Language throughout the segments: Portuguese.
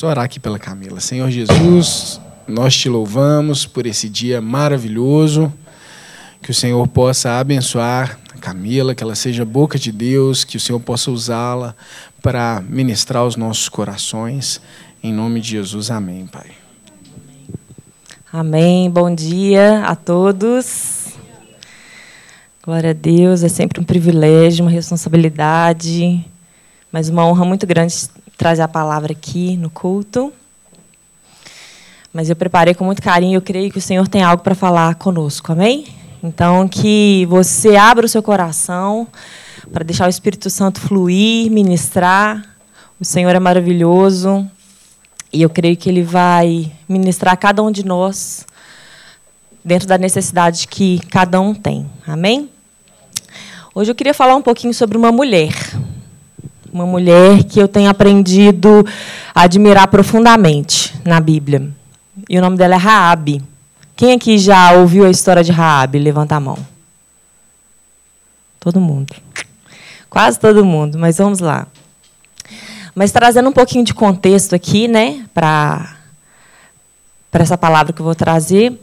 Vamos orar aqui pela Camila. Senhor Jesus, nós te louvamos por esse dia maravilhoso. Que o Senhor possa abençoar a Camila, que ela seja boca de Deus, que o Senhor possa usá-la para ministrar os nossos corações. Em nome de Jesus, amém, Pai. Amém. Bom dia a todos. Glória a Deus. É sempre um privilégio, uma responsabilidade, mas uma honra muito grande trazer a palavra aqui no culto. Mas eu preparei com muito carinho. Eu creio que o Senhor tem algo para falar conosco. Amém? Então, que você abra o seu coração para deixar o Espírito Santo fluir, ministrar. O Senhor é maravilhoso. E eu creio que Ele vai ministrar a cada um de nós dentro da necessidade que cada um tem. Amém? Hoje eu queria falar um pouquinho sobre uma mulher. Uma mulher que eu tenho aprendido a admirar profundamente na Bíblia. E o nome dela é Raabe. Quem aqui já ouviu a história de Raabe? Levanta a mão. Todo mundo. Quase todo mundo, mas vamos lá. Mas trazendo um pouquinho de contexto aqui, né, para para essa palavra que eu vou trazer,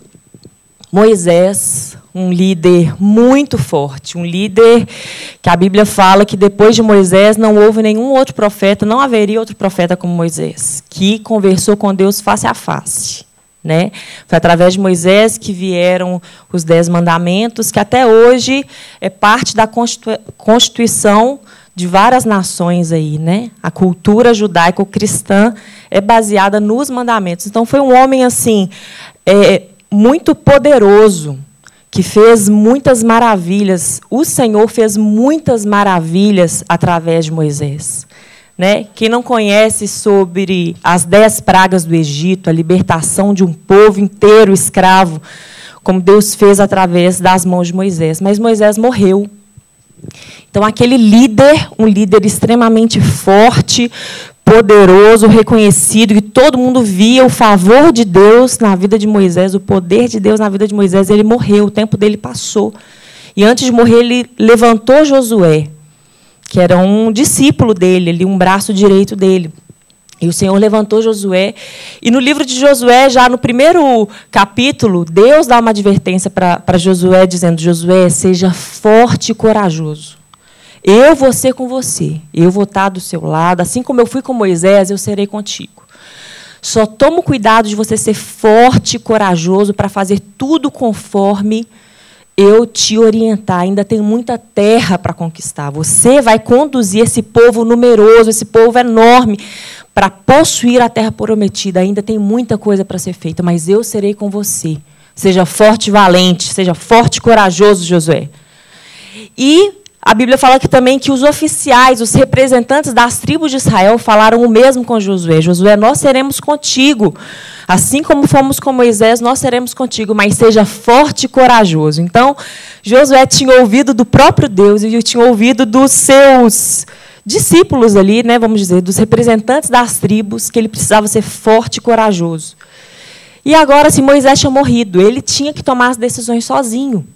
Moisés, um líder muito forte, um líder que a Bíblia fala que depois de Moisés não houve nenhum outro profeta, não haveria outro profeta como Moisés, que conversou com Deus face a face. Né? Foi através de Moisés que vieram os dez mandamentos, que até hoje é parte da Constituição de várias nações aí, né? A cultura judaico-cristã é baseada nos mandamentos. Então foi um homem assim é, muito poderoso que fez muitas maravilhas. O Senhor fez muitas maravilhas através de Moisés. Né? Quem não conhece sobre as dez pragas do Egito, a libertação de um povo inteiro escravo, como Deus fez através das mãos de Moisés. Mas Moisés morreu. Então, aquele líder, um líder extremamente forte, poderoso, reconhecido, que todo mundo via o favor de Deus na vida de Moisés, o poder de Deus na vida de Moisés, ele morreu, o tempo dele passou. E antes de morrer, ele levantou Josué, que era um discípulo dele, ali, um braço direito dele. E o Senhor levantou Josué. E no livro de Josué, já no primeiro capítulo, Deus dá uma advertência para Josué, dizendo: Josué, seja forte e corajoso. Eu vou ser com você. Eu vou estar do seu lado. Assim como eu fui com Moisés, eu serei contigo. Só toma cuidado de você ser forte e corajoso para fazer tudo conforme eu te orientar. Ainda tem muita terra para conquistar. Você vai conduzir esse povo numeroso, esse povo enorme, para possuir a terra prometida. Ainda tem muita coisa para ser feita, mas eu serei com você. Seja forte e valente, seja forte e corajoso, Josué. E a Bíblia fala que também que os oficiais, os representantes das tribos de Israel falaram o mesmo com Josué. Josué, nós seremos contigo. Assim como fomos com Moisés, nós seremos contigo, mas seja forte e corajoso. Então, Josué tinha ouvido do próprio Deus e tinha ouvido dos seus discípulos ali, né, vamos dizer, dos representantes das tribos, que ele precisava ser forte e corajoso. E agora, se Moisés tinha morrido, ele tinha que tomar as decisões sozinho.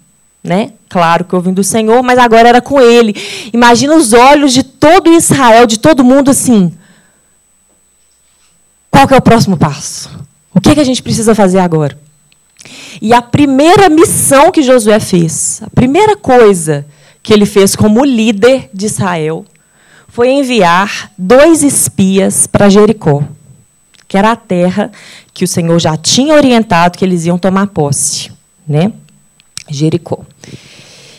Né? Claro que ouvindo do Senhor, mas agora era com ele. Imagina os olhos de todo Israel, de todo mundo assim. Qual é o próximo passo? O que, é que a gente precisa fazer agora? E a primeira missão que Josué fez, a primeira coisa que ele fez como líder de Israel, foi enviar dois espias para Jericó, que era a terra que o Senhor já tinha orientado que eles iam tomar posse. Né? Jericó.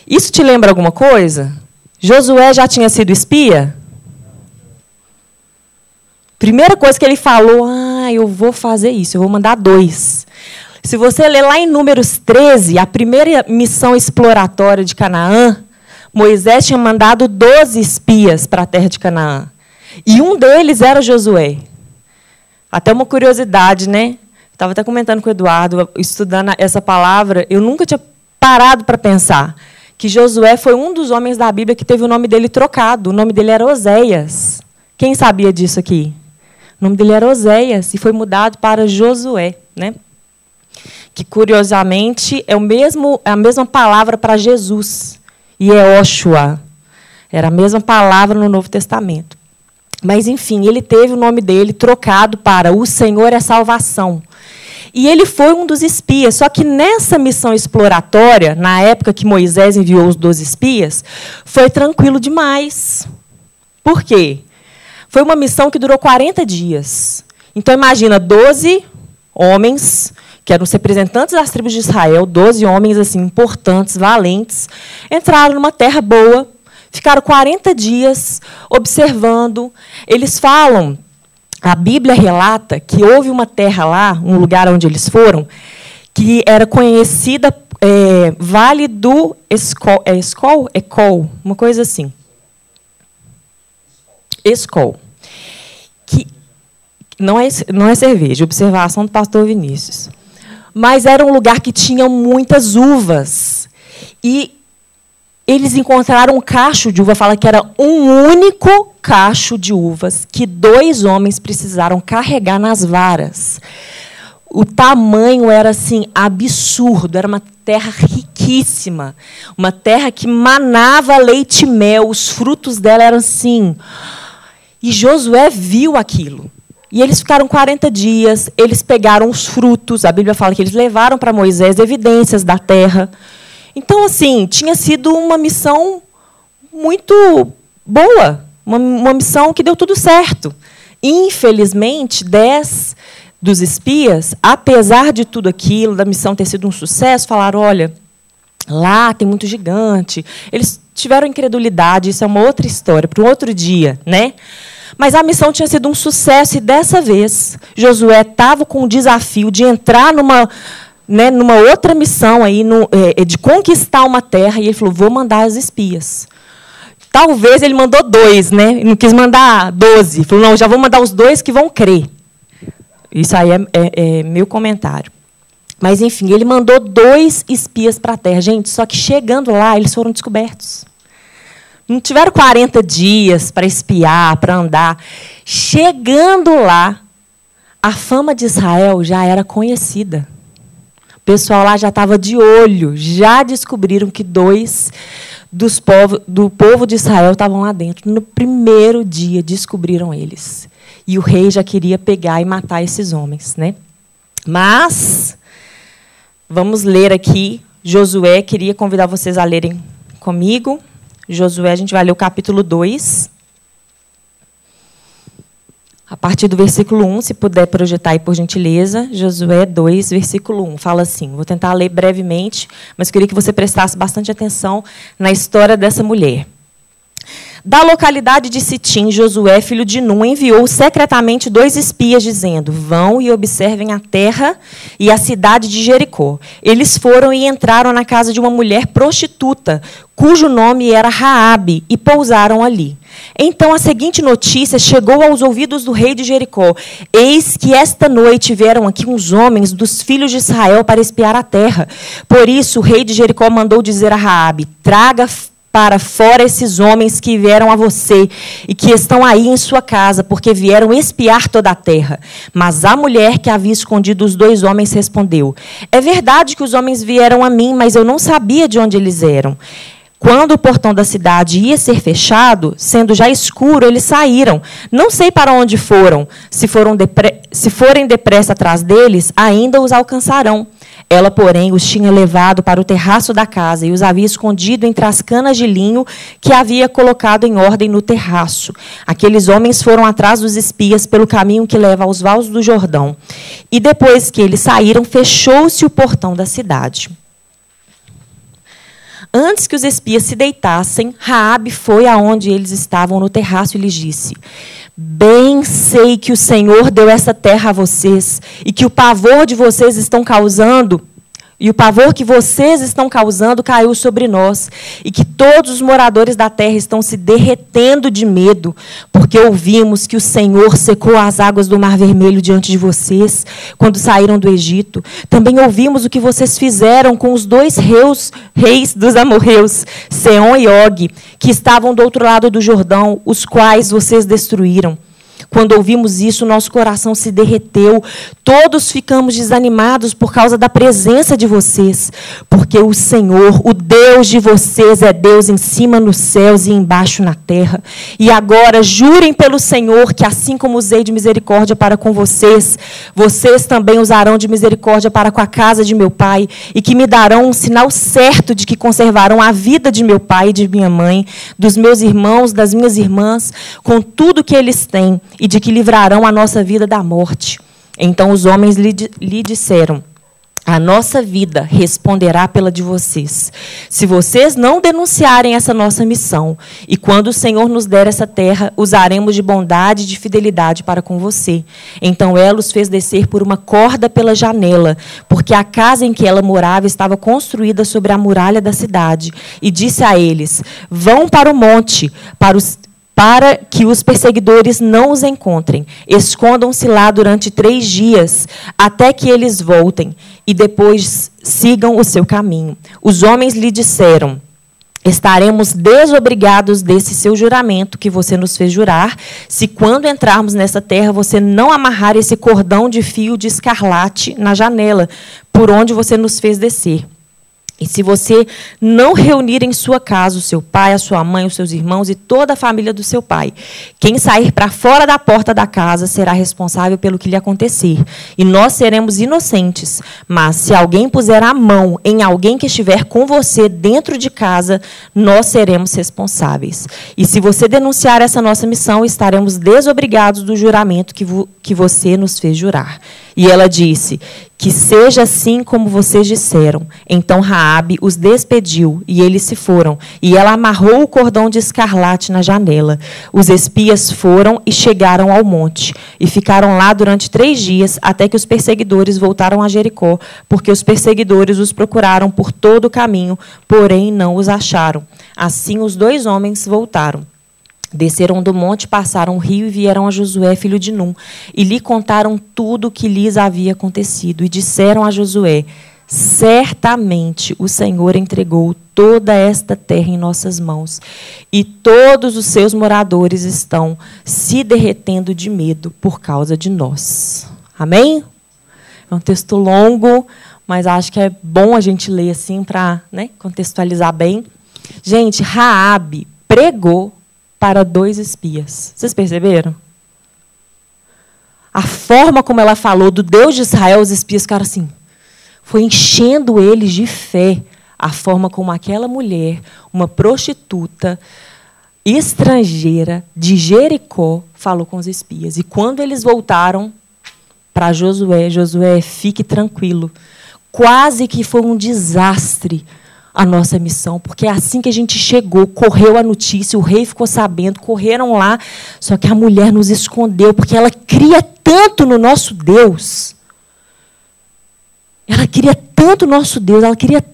Isso te lembra alguma coisa? Josué já tinha sido espia? Primeira coisa que ele falou, ah, eu vou fazer isso, eu vou mandar dois. Se você ler lá em Números 13, a primeira missão exploratória de Canaã, Moisés tinha mandado 12 espias para a terra de Canaã. E um deles era Josué. Até uma curiosidade, né? Estava até comentando com o Eduardo, estudando essa palavra, eu nunca tinha parado para pensar que Josué foi um dos homens da Bíblia que teve o nome dele trocado. O nome dele era Oséias. Quem sabia disso aqui? O nome dele era Oséias e foi mudado para Josué, né? Que curiosamente é o mesmo é a mesma palavra para Jesus e é Oshua. Era a mesma palavra no Novo Testamento. Mas, enfim, ele teve o nome dele trocado para O Senhor é Salvação. E ele foi um dos espias. Só que nessa missão exploratória, na época que Moisés enviou os 12 espias, foi tranquilo demais. Por quê? Foi uma missão que durou 40 dias. Então, imagina 12 homens, que eram os representantes das tribos de Israel, 12 homens assim importantes, valentes, entraram numa terra boa, ficaram 40 dias observando. Eles falam a Bíblia relata que houve uma terra lá, um lugar onde eles foram, que era conhecida é, Vale do Escol, é Escol? Ecol, uma coisa assim. Escol. Que não é, não é cerveja, observação do pastor Vinícius. Mas era um lugar que tinha muitas uvas. E eles encontraram um cacho de uva, fala que era um único cacho de uvas que dois homens precisaram carregar nas varas. O tamanho era assim absurdo, era uma terra riquíssima, uma terra que manava leite e mel, os frutos dela eram assim. E Josué viu aquilo. E eles ficaram 40 dias, eles pegaram os frutos, a Bíblia fala que eles levaram para Moisés evidências da terra. Então, assim, tinha sido uma missão muito boa, uma, uma missão que deu tudo certo. Infelizmente, dez dos espias, apesar de tudo aquilo, da missão ter sido um sucesso, falaram: olha, lá tem muito gigante. Eles tiveram incredulidade, isso é uma outra história, para um outro dia, né? Mas a missão tinha sido um sucesso e dessa vez Josué estava com o desafio de entrar numa né, numa outra missão aí, no, é, é, de conquistar uma terra, e ele falou: vou mandar as espias. Talvez ele mandou dois, né? Não quis mandar doze. Falou: não, já vou mandar os dois que vão crer. Isso aí é, é, é meu comentário. Mas, enfim, ele mandou dois espias para a terra. Gente, só que chegando lá, eles foram descobertos. Não tiveram 40 dias para espiar, para andar. Chegando lá, a fama de Israel já era conhecida. O pessoal lá já estava de olho, já descobriram que dois dos povo, do povo de Israel estavam lá dentro. No primeiro dia descobriram eles. E o rei já queria pegar e matar esses homens. Né? Mas, vamos ler aqui. Josué, queria convidar vocês a lerem comigo. Josué, a gente vai ler o capítulo 2. A partir do versículo 1, se puder projetar aí por gentileza, Josué 2, versículo 1, fala assim: vou tentar ler brevemente, mas queria que você prestasse bastante atenção na história dessa mulher. Da localidade de Sitim, Josué, filho de Nun, enviou secretamente dois espias, dizendo: Vão e observem a terra e a cidade de Jericó. Eles foram e entraram na casa de uma mulher prostituta, cujo nome era Raabe, e pousaram ali. Então a seguinte notícia chegou aos ouvidos do rei de Jericó: Eis que esta noite vieram aqui uns homens dos filhos de Israel para espiar a terra. Por isso o rei de Jericó mandou dizer a Raabe: Traga para fora esses homens que vieram a você e que estão aí em sua casa, porque vieram espiar toda a terra. Mas a mulher que havia escondido os dois homens respondeu: É verdade que os homens vieram a mim, mas eu não sabia de onde eles eram. Quando o portão da cidade ia ser fechado, sendo já escuro, eles saíram. Não sei para onde foram. Se, foram depre... Se forem depressa atrás deles, ainda os alcançarão. Ela, porém, os tinha levado para o terraço da casa e os havia escondido entre as canas de linho que havia colocado em ordem no terraço. Aqueles homens foram atrás dos espias pelo caminho que leva aos vales do Jordão. E depois que eles saíram, fechou-se o portão da cidade. Antes que os espias se deitassem, Raabe foi aonde eles estavam no terraço e lhes disse: Bem sei que o Senhor deu essa terra a vocês e que o pavor de vocês estão causando e o pavor que vocês estão causando caiu sobre nós, e que todos os moradores da terra estão se derretendo de medo, porque ouvimos que o Senhor secou as águas do Mar Vermelho diante de vocês, quando saíram do Egito. Também ouvimos o que vocês fizeram com os dois reus, reis dos amorreus, Seom e Og, que estavam do outro lado do Jordão, os quais vocês destruíram. Quando ouvimos isso, nosso coração se derreteu. Todos ficamos desanimados por causa da presença de vocês, porque o Senhor, o Deus de vocês, é Deus em cima nos céus e embaixo na terra. E agora jurem pelo Senhor que assim como usei de misericórdia para com vocês, vocês também usarão de misericórdia para com a casa de meu pai, e que me darão um sinal certo de que conservarão a vida de meu pai e de minha mãe, dos meus irmãos, das minhas irmãs, com tudo que eles têm e de que livrarão a nossa vida da morte. Então os homens lhe, lhe disseram: a nossa vida responderá pela de vocês. Se vocês não denunciarem essa nossa missão, e quando o Senhor nos der essa terra, usaremos de bondade e de fidelidade para com você. Então ela os fez descer por uma corda pela janela, porque a casa em que ela morava estava construída sobre a muralha da cidade. E disse a eles: Vão para o monte, para os para que os perseguidores não os encontrem. Escondam-se lá durante três dias, até que eles voltem, e depois sigam o seu caminho. Os homens lhe disseram: Estaremos desobrigados desse seu juramento que você nos fez jurar, se quando entrarmos nessa terra você não amarrar esse cordão de fio de escarlate na janela, por onde você nos fez descer. E se você não reunir em sua casa o seu pai, a sua mãe, os seus irmãos e toda a família do seu pai, quem sair para fora da porta da casa será responsável pelo que lhe acontecer. E nós seremos inocentes. Mas se alguém puser a mão em alguém que estiver com você dentro de casa, nós seremos responsáveis. E se você denunciar essa nossa missão, estaremos desobrigados do juramento que, vo que você nos fez jurar. E ela disse: Que seja assim como vocês disseram. Então Raabe os despediu e eles se foram. E ela amarrou o cordão de escarlate na janela. Os espias foram e chegaram ao monte e ficaram lá durante três dias até que os perseguidores voltaram a Jericó, porque os perseguidores os procuraram por todo o caminho, porém não os acharam. Assim os dois homens voltaram. Desceram do monte, passaram o rio e vieram a Josué, filho de Num, e lhe contaram tudo o que lhes havia acontecido. E disseram a Josué: Certamente o Senhor entregou toda esta terra em nossas mãos, e todos os seus moradores estão se derretendo de medo por causa de nós. Amém? É um texto longo, mas acho que é bom a gente ler assim para né, contextualizar bem. Gente, Raabe pregou para dois espias. Vocês perceberam? A forma como ela falou do Deus de Israel, os espias ficaram assim. Foi enchendo eles de fé. A forma como aquela mulher, uma prostituta estrangeira de Jericó, falou com os espias. E quando eles voltaram para Josué, Josué, fique tranquilo. Quase que foi um desastre a nossa missão, porque é assim que a gente chegou, correu a notícia, o rei ficou sabendo, correram lá, só que a mulher nos escondeu, porque ela cria tanto no nosso Deus. Ela queria tanto o nosso Deus, ela queria,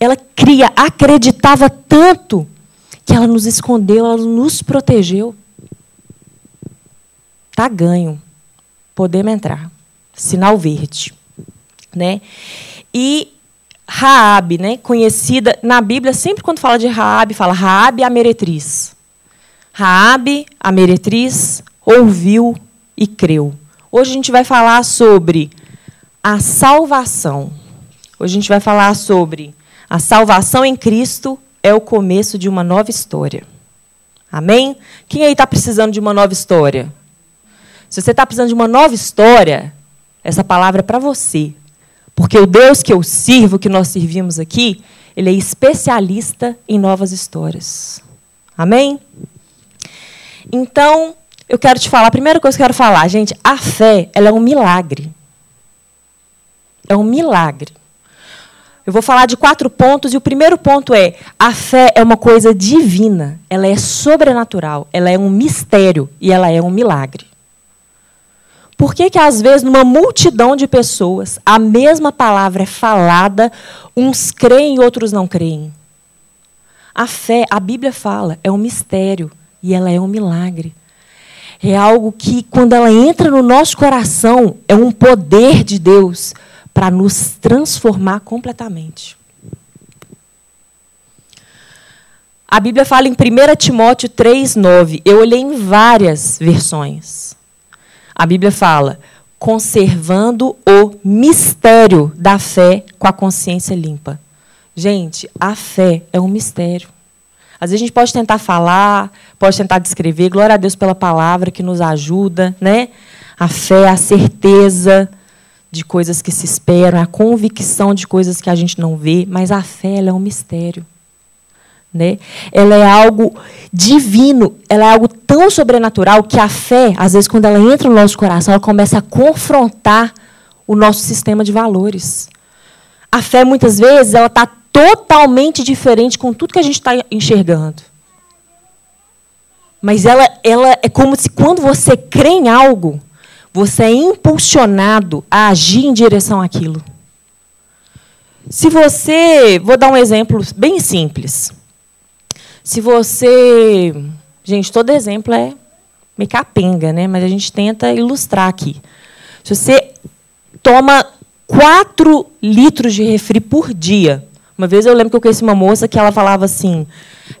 ela cria, acreditava tanto que ela nos escondeu, ela nos protegeu. Tá ganho. Podemos entrar. Sinal verde, né? E Raabe, né, conhecida na Bíblia, sempre quando fala de Raabe, fala Raabe a meretriz. Raabe, a meretriz, ouviu e creu. Hoje a gente vai falar sobre a salvação. Hoje a gente vai falar sobre a salvação em Cristo é o começo de uma nova história. Amém? Quem aí está precisando de uma nova história? Se você está precisando de uma nova história, essa palavra é para você. Porque o Deus que eu sirvo, que nós servimos aqui, ele é especialista em novas histórias. Amém? Então, eu quero te falar, a primeira coisa que eu quero falar, gente, a fé, ela é um milagre. É um milagre. Eu vou falar de quatro pontos, e o primeiro ponto é: a fé é uma coisa divina, ela é sobrenatural, ela é um mistério e ela é um milagre. Por que, que, às vezes, numa multidão de pessoas, a mesma palavra é falada, uns creem e outros não creem? A fé, a Bíblia fala, é um mistério e ela é um milagre. É algo que, quando ela entra no nosso coração, é um poder de Deus para nos transformar completamente. A Bíblia fala em 1 Timóteo 3,9. Eu olhei em várias versões. A Bíblia fala: conservando o mistério da fé com a consciência limpa. Gente, a fé é um mistério. Às vezes a gente pode tentar falar, pode tentar descrever. Glória a Deus pela palavra que nos ajuda, né? A fé, a certeza de coisas que se esperam, a convicção de coisas que a gente não vê, mas a fé é um mistério. Né? Ela é algo divino, ela é algo tão sobrenatural que a fé, às vezes, quando ela entra no nosso coração, ela começa a confrontar o nosso sistema de valores. A fé, muitas vezes, ela está totalmente diferente com tudo que a gente está enxergando. Mas ela, ela é como se quando você crê em algo, você é impulsionado a agir em direção àquilo. Se você. Vou dar um exemplo bem simples. Se você. Gente, todo exemplo é meio capenga, né? mas a gente tenta ilustrar aqui. Se você toma 4 litros de refri por dia, uma vez eu lembro que eu conheci uma moça que ela falava assim,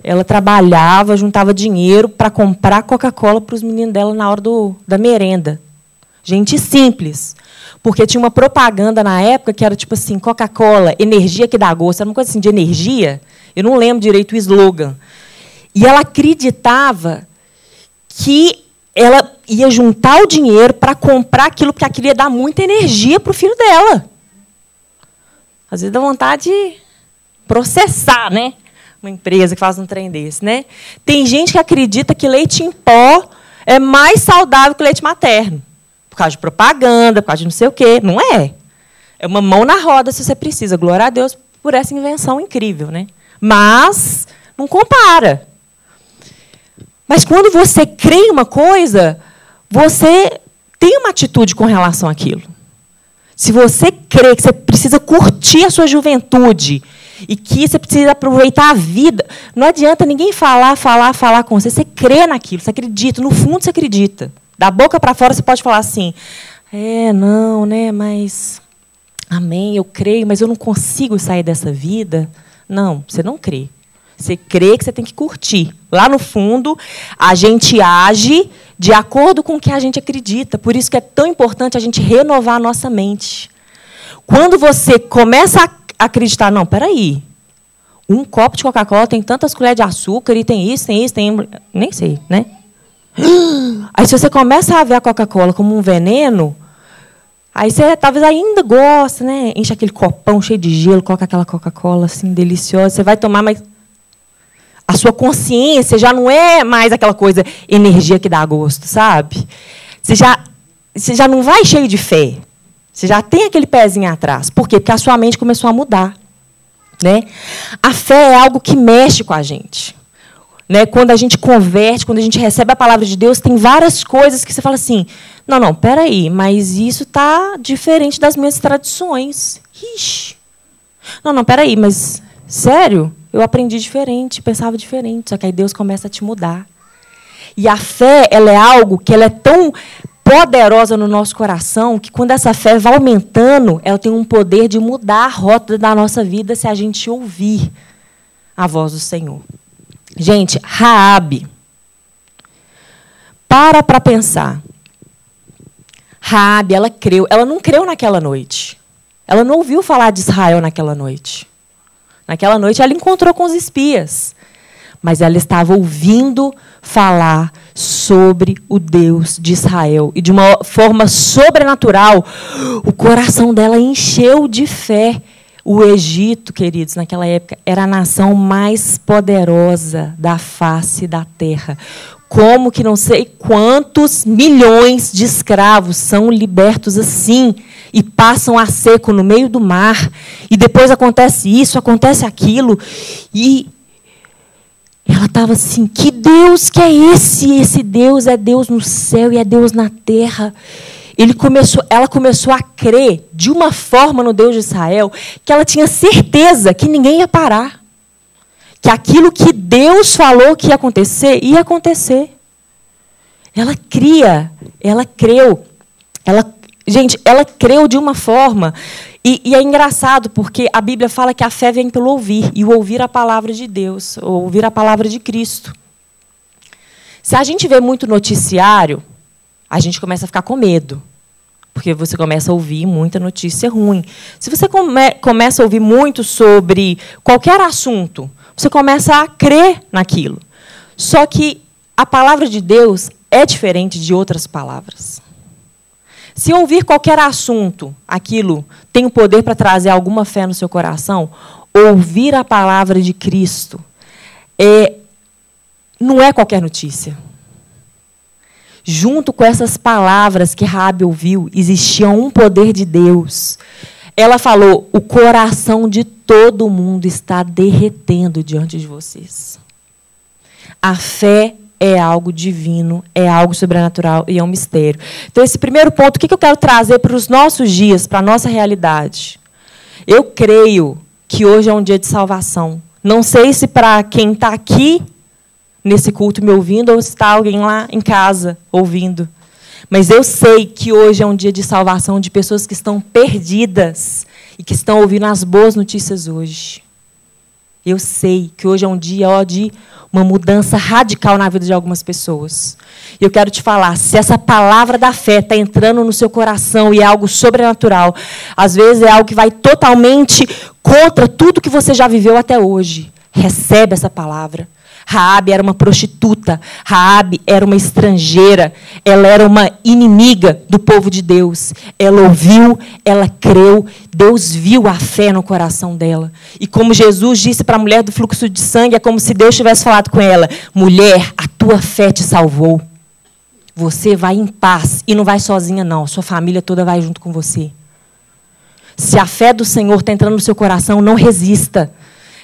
ela trabalhava, juntava dinheiro para comprar Coca-Cola para os meninos dela na hora do, da merenda. Gente simples. Porque tinha uma propaganda na época que era tipo assim, Coca-Cola, energia que dá gosto, era uma coisa assim de energia. Eu não lembro direito o slogan. E ela acreditava que ela ia juntar o dinheiro para comprar aquilo, porque aquilo ia dar muita energia para o filho dela. Às vezes dá vontade de processar, né? Uma empresa que faz um trem desse, né? Tem gente que acredita que leite em pó é mais saudável que leite materno. Por causa de propaganda, por causa de não sei o quê. Não é. É uma mão na roda se você precisa. Glória a Deus por essa invenção incrível, né? Mas não compara. Mas quando você crê em uma coisa, você tem uma atitude com relação àquilo. Se você crê que você precisa curtir a sua juventude e que você precisa aproveitar a vida. Não adianta ninguém falar, falar, falar com você. Você crê naquilo, você acredita. No fundo, você acredita. Da boca para fora, você pode falar assim: é, não, né, mas. Amém, eu creio, mas eu não consigo sair dessa vida. Não, você não crê. Você crê que você tem que curtir. Lá no fundo, a gente age de acordo com o que a gente acredita. Por isso que é tão importante a gente renovar a nossa mente. Quando você começa a acreditar, não, peraí. Um copo de Coca-Cola tem tantas colheres de açúcar e tem isso, tem isso, tem. Nem sei, né? Aí se você começa a ver a Coca-Cola como um veneno, aí você talvez ainda gosta, né? Enche aquele copão cheio de gelo, coloca aquela Coca-Cola assim, deliciosa. Você vai tomar, mas a sua consciência já não é mais aquela coisa, energia que dá gosto, sabe? Você já, você já não vai cheio de fé. Você já tem aquele pezinho atrás. Por quê? Porque a sua mente começou a mudar. Né? A fé é algo que mexe com a gente. Né? Quando a gente converte, quando a gente recebe a palavra de Deus, tem várias coisas que você fala assim: não, não, peraí, mas isso está diferente das minhas tradições. Ixi. Não, não, peraí, mas sério? Eu aprendi diferente, pensava diferente. Só que aí Deus começa a te mudar. E a fé, ela é algo que ela é tão poderosa no nosso coração que quando essa fé vai aumentando, ela tem um poder de mudar a rota da nossa vida se a gente ouvir a voz do Senhor. Gente, Raabe. Para para pensar. Raabe, ela creu, ela não creu naquela noite. Ela não ouviu falar de Israel naquela noite. Naquela noite ela encontrou com os espias, mas ela estava ouvindo falar sobre o Deus de Israel. E de uma forma sobrenatural, o coração dela encheu de fé. O Egito, queridos, naquela época, era a nação mais poderosa da face da terra. Como que não sei quantos milhões de escravos são libertos assim e passam a seco no meio do mar, e depois acontece isso, acontece aquilo, e ela estava assim: que Deus que é esse? Esse Deus é Deus no céu e é Deus na terra. Ele começou, ela começou a crer de uma forma no Deus de Israel que ela tinha certeza que ninguém ia parar. Que aquilo que Deus falou que ia acontecer, ia acontecer. Ela cria, ela creu. Ela, gente, ela creu de uma forma e, e, é engraçado, porque a Bíblia fala que a fé vem pelo ouvir, e o ouvir a palavra de Deus, ouvir a palavra de Cristo. Se a gente vê muito noticiário, a gente começa a ficar com medo. Porque você começa a ouvir muita notícia ruim. Se você come, começa a ouvir muito sobre qualquer assunto, você começa a crer naquilo. Só que a palavra de Deus é diferente de outras palavras. Se ouvir qualquer assunto, aquilo tem o poder para trazer alguma fé no seu coração, ouvir a palavra de Cristo é, não é qualquer notícia. Junto com essas palavras que Rabi ouviu, existia um poder de Deus. Ela falou: o coração de todo mundo está derretendo diante de vocês. A fé é algo divino, é algo sobrenatural e é um mistério. Então, esse primeiro ponto, o que eu quero trazer para os nossos dias, para a nossa realidade? Eu creio que hoje é um dia de salvação. Não sei se para quem está aqui nesse culto me ouvindo ou se está alguém lá em casa ouvindo. Mas eu sei que hoje é um dia de salvação de pessoas que estão perdidas e que estão ouvindo as boas notícias hoje. Eu sei que hoje é um dia ó, de uma mudança radical na vida de algumas pessoas. E eu quero te falar, se essa palavra da fé está entrando no seu coração e é algo sobrenatural, às vezes é algo que vai totalmente contra tudo que você já viveu até hoje. Recebe essa palavra. Raabe era uma prostituta, Raabe era uma estrangeira, ela era uma inimiga do povo de Deus. Ela ouviu, ela creu, Deus viu a fé no coração dela. E como Jesus disse para a mulher do fluxo de sangue, é como se Deus tivesse falado com ela: "Mulher, a tua fé te salvou. Você vai em paz e não vai sozinha não, sua família toda vai junto com você." Se a fé do Senhor está entrando no seu coração, não resista.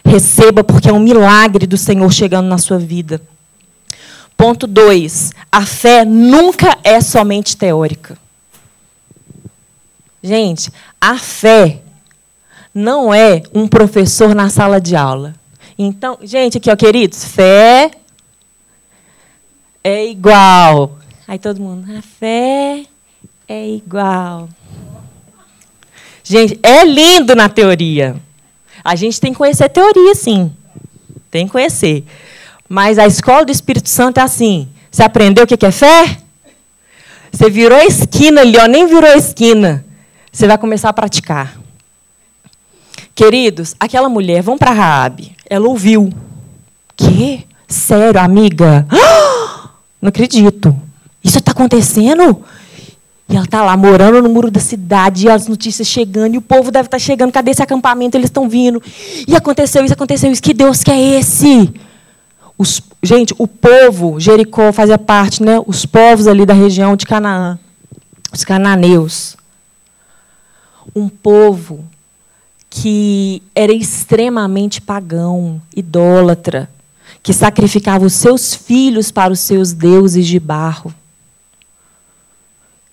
Receba, porque é um milagre do Senhor chegando na sua vida. Ponto 2. A fé nunca é somente teórica. Gente, a fé não é um professor na sala de aula. Então, gente, aqui, ó, queridos, fé é igual. Aí todo mundo, a fé é igual. Gente, é lindo na teoria. A gente tem que conhecer teoria, sim. Tem que conhecer. Mas a escola do Espírito Santo é assim. Você aprendeu o que é fé? Você virou a esquina ali, ó, nem virou a esquina. Você vai começar a praticar. Queridos, aquela mulher, vamos para Raabe. Ela ouviu. Que? Sério, amiga? Não acredito. Isso está acontecendo? E ela está lá morando no muro da cidade, e as notícias chegando, e o povo deve estar tá chegando, cadê esse acampamento? Eles estão vindo. E aconteceu isso, aconteceu isso. Que Deus que é esse? Os, gente, o povo, Jericó fazia parte, né? Os povos ali da região de Canaã, os cananeus. Um povo que era extremamente pagão, idólatra, que sacrificava os seus filhos para os seus deuses de barro.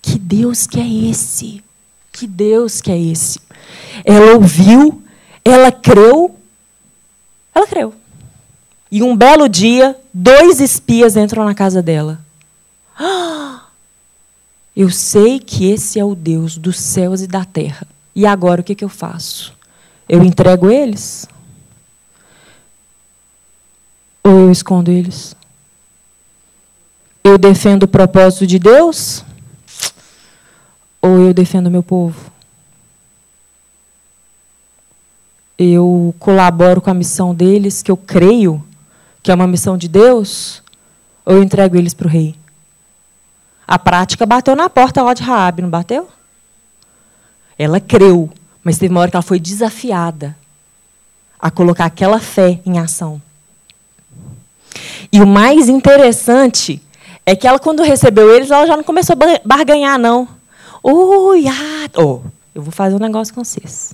Que Deus que é esse? Que Deus que é esse? Ela ouviu, ela creu, ela creu. E um belo dia, dois espias entram na casa dela. Eu sei que esse é o Deus dos céus e da terra. E agora o que, que eu faço? Eu entrego eles? Ou eu escondo eles? Eu defendo o propósito de Deus? Ou eu defendo meu povo? Eu colaboro com a missão deles, que eu creio que é uma missão de Deus, ou eu entrego eles para o rei? A prática bateu na porta lá de Raabe, não bateu? Ela creu, mas teve uma hora que ela foi desafiada a colocar aquela fé em ação. E o mais interessante é que ela, quando recebeu eles, ela já não começou a barganhar, não. Oi, ah, oh, eu vou fazer um negócio com vocês.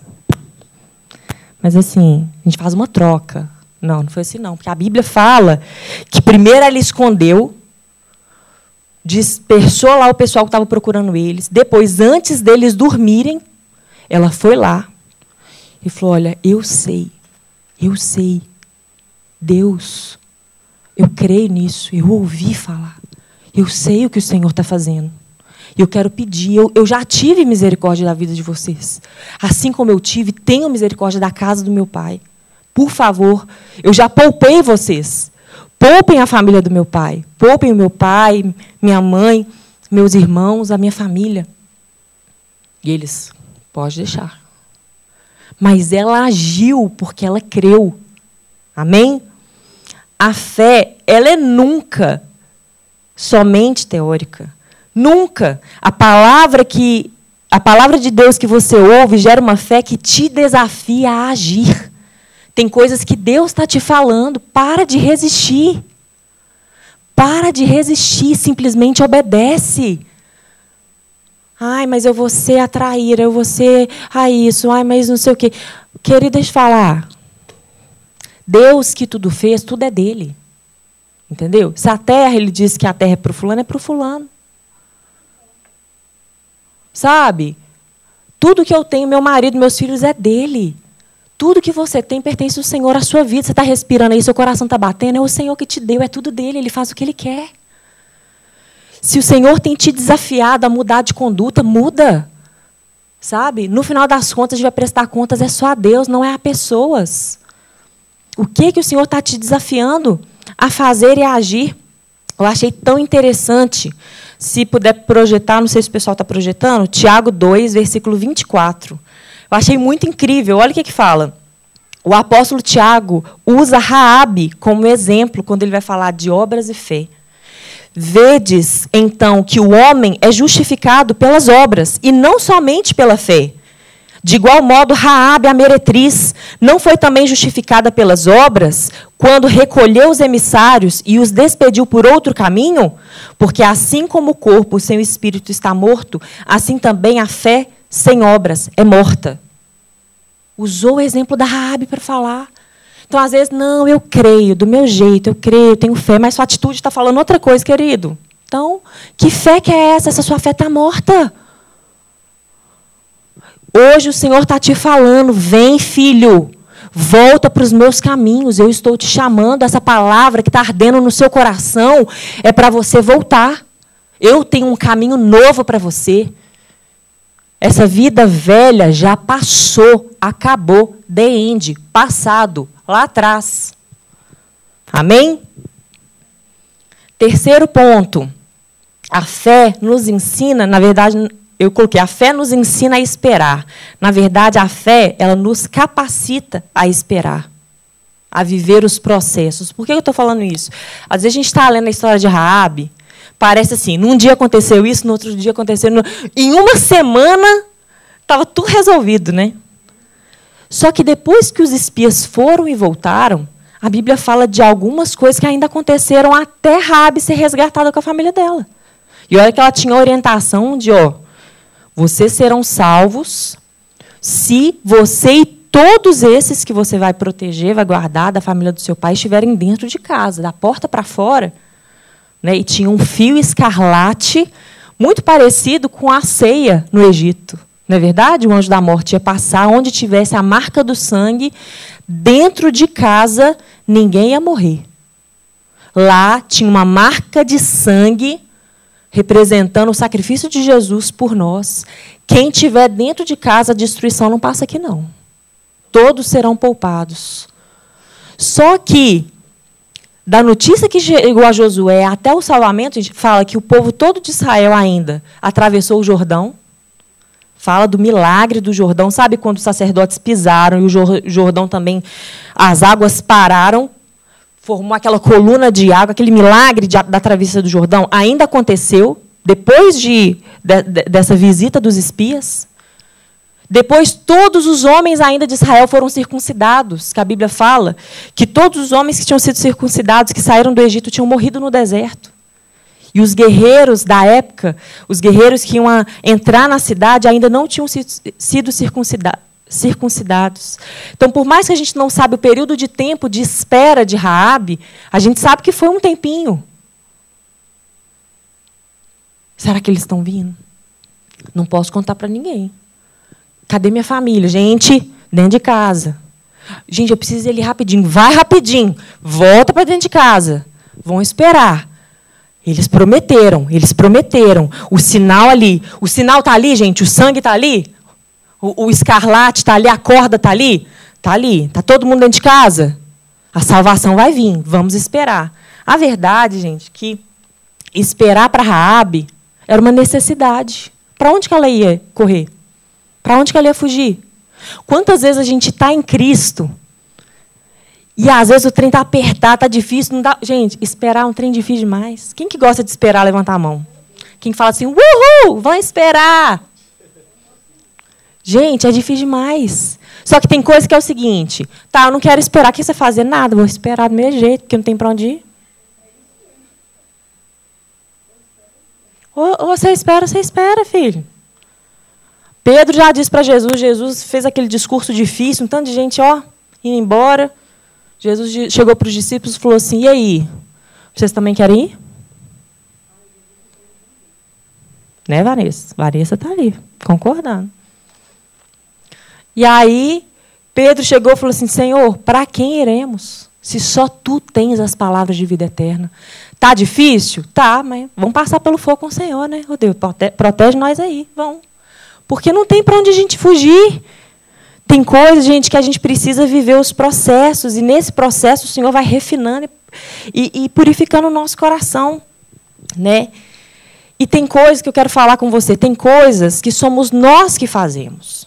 Mas assim, a gente faz uma troca. Não, não foi assim não, porque a Bíblia fala que primeiro ela escondeu, dispersou lá o pessoal que estava procurando eles, depois, antes deles dormirem, ela foi lá e falou: Olha, eu sei, eu sei, Deus, eu creio nisso, eu ouvi falar, eu sei o que o Senhor está fazendo. E eu quero pedir, eu, eu já tive misericórdia da vida de vocês. Assim como eu tive, tenho misericórdia da casa do meu pai. Por favor, eu já poupei vocês. Poupem a família do meu pai. Poupem o meu pai, minha mãe. meus irmãos, a minha família. E eles, pode deixar. Mas ela agiu porque ela creu. Amém? A fé, ela é nunca somente teórica. Nunca. A palavra que a palavra de Deus que você ouve gera uma fé que te desafia a agir. Tem coisas que Deus está te falando, para de resistir. Para de resistir, simplesmente obedece. Ai, mas eu vou ser a traíra, eu vou ser a isso, ai, mas não sei o quê. Querida, deixa eu falar. Deus que tudo fez, tudo é dele. Entendeu? Se a terra, ele diz que a terra é para o fulano, é para o fulano. Sabe? Tudo que eu tenho, meu marido, meus filhos, é dele. Tudo que você tem pertence ao Senhor, à sua vida. Você está respirando aí, seu coração está batendo, é o Senhor que te deu, é tudo dele, ele faz o que ele quer. Se o Senhor tem te desafiado a mudar de conduta, muda. Sabe? No final das contas, de vai prestar contas é só a Deus, não é a pessoas. O que, que o Senhor está te desafiando a fazer e a agir? Eu achei tão interessante. Se puder projetar, não sei se o pessoal está projetando, Tiago 2, versículo 24. Eu achei muito incrível. Olha o que, que fala. O apóstolo Tiago usa Raabe como exemplo quando ele vai falar de obras e fé. Vedes, então, que o homem é justificado pelas obras e não somente pela fé. De igual modo, Raabe, a meretriz, não foi também justificada pelas obras, quando recolheu os emissários e os despediu por outro caminho? Porque assim como o corpo sem o espírito está morto, assim também a fé sem obras é morta. Usou o exemplo da Raabe para falar. Então, às vezes, não, eu creio, do meu jeito, eu creio, eu tenho fé, mas sua atitude está falando outra coisa, querido. Então, que fé que é essa? Essa sua fé está morta. Hoje o Senhor está te falando: vem, filho, volta para os meus caminhos. Eu estou te chamando. Essa palavra que está ardendo no seu coração é para você voltar. Eu tenho um caminho novo para você. Essa vida velha já passou, acabou, the end, passado, lá atrás. Amém? Terceiro ponto. A fé nos ensina, na verdade, eu coloquei, a fé nos ensina a esperar. Na verdade, a fé, ela nos capacita a esperar, a viver os processos. Por que eu estou falando isso? Às vezes a gente está lendo a história de Raabe, parece assim, num dia aconteceu isso, no outro dia aconteceu... No... Em uma semana, estava tudo resolvido, né? Só que depois que os espias foram e voltaram, a Bíblia fala de algumas coisas que ainda aconteceram até Raabe ser resgatada com a família dela. E olha que ela tinha orientação de, ó, vocês serão salvos se você e todos esses que você vai proteger, vai guardar da família do seu pai estiverem dentro de casa, da porta para fora. Né? E tinha um fio escarlate muito parecido com a ceia no Egito. Não é verdade? O anjo da morte ia passar onde tivesse a marca do sangue, dentro de casa, ninguém ia morrer. Lá tinha uma marca de sangue representando o sacrifício de Jesus por nós. Quem tiver dentro de casa, a destruição não passa aqui não. Todos serão poupados. Só que da notícia que chegou a Josué até o salvamento, a gente fala que o povo todo de Israel ainda atravessou o Jordão. Fala do milagre do Jordão. Sabe quando os sacerdotes pisaram e o Jordão também, as águas pararam formou aquela coluna de água, aquele milagre de, da travessia do Jordão, ainda aconteceu depois de, de, dessa visita dos espias. Depois, todos os homens ainda de Israel foram circuncidados, que a Bíblia fala que todos os homens que tinham sido circuncidados, que saíram do Egito, tinham morrido no deserto. E os guerreiros da época, os guerreiros que iam entrar na cidade, ainda não tinham sido circuncidados circuncidados. Então, por mais que a gente não sabe o período de tempo de espera de Raabe, a gente sabe que foi um tempinho. Será que eles estão vindo? Não posso contar para ninguém. Cadê minha família? Gente, dentro de casa. Gente, eu preciso ali rapidinho. Vai rapidinho. Volta para dentro de casa. Vão esperar. Eles prometeram, eles prometeram. O sinal ali, o sinal está ali, gente, o sangue está ali. O, o escarlate está ali, a corda está ali? Está ali. Está todo mundo dentro de casa? A salvação vai vir. Vamos esperar. A verdade, gente, que esperar para Raabe Era uma necessidade. Para onde que ela ia correr? Para onde que ela ia fugir? Quantas vezes a gente está em Cristo e às vezes o trem está apertado, está difícil, não dá. Gente, esperar é um trem difícil demais. Quem que gosta de esperar, levanta a mão. Quem fala assim, uhul, vão esperar. Gente, é difícil demais. Só que tem coisa que é o seguinte, tá, eu não quero esperar, que você fazer? Nada, vou esperar do mesmo jeito, porque não tem para onde ir. Ou, ou você espera, você espera, filho. Pedro já disse para Jesus, Jesus fez aquele discurso difícil, um tanto de gente, ó, indo embora. Jesus chegou para os discípulos e falou assim: E aí? Vocês também querem ir? Né, Vanessa? Vanessa está ali, concordando. E aí, Pedro chegou e falou assim: Senhor, para quem iremos? Se só tu tens as palavras de vida eterna. Tá difícil? Tá, mas vamos passar pelo fogo com o Senhor, né? Oh Deus, protege nós aí, vamos. Porque não tem para onde a gente fugir. Tem coisas, gente, que a gente precisa viver os processos, e nesse processo o Senhor vai refinando e, e purificando o nosso coração. Né? E tem coisas que eu quero falar com você, tem coisas que somos nós que fazemos.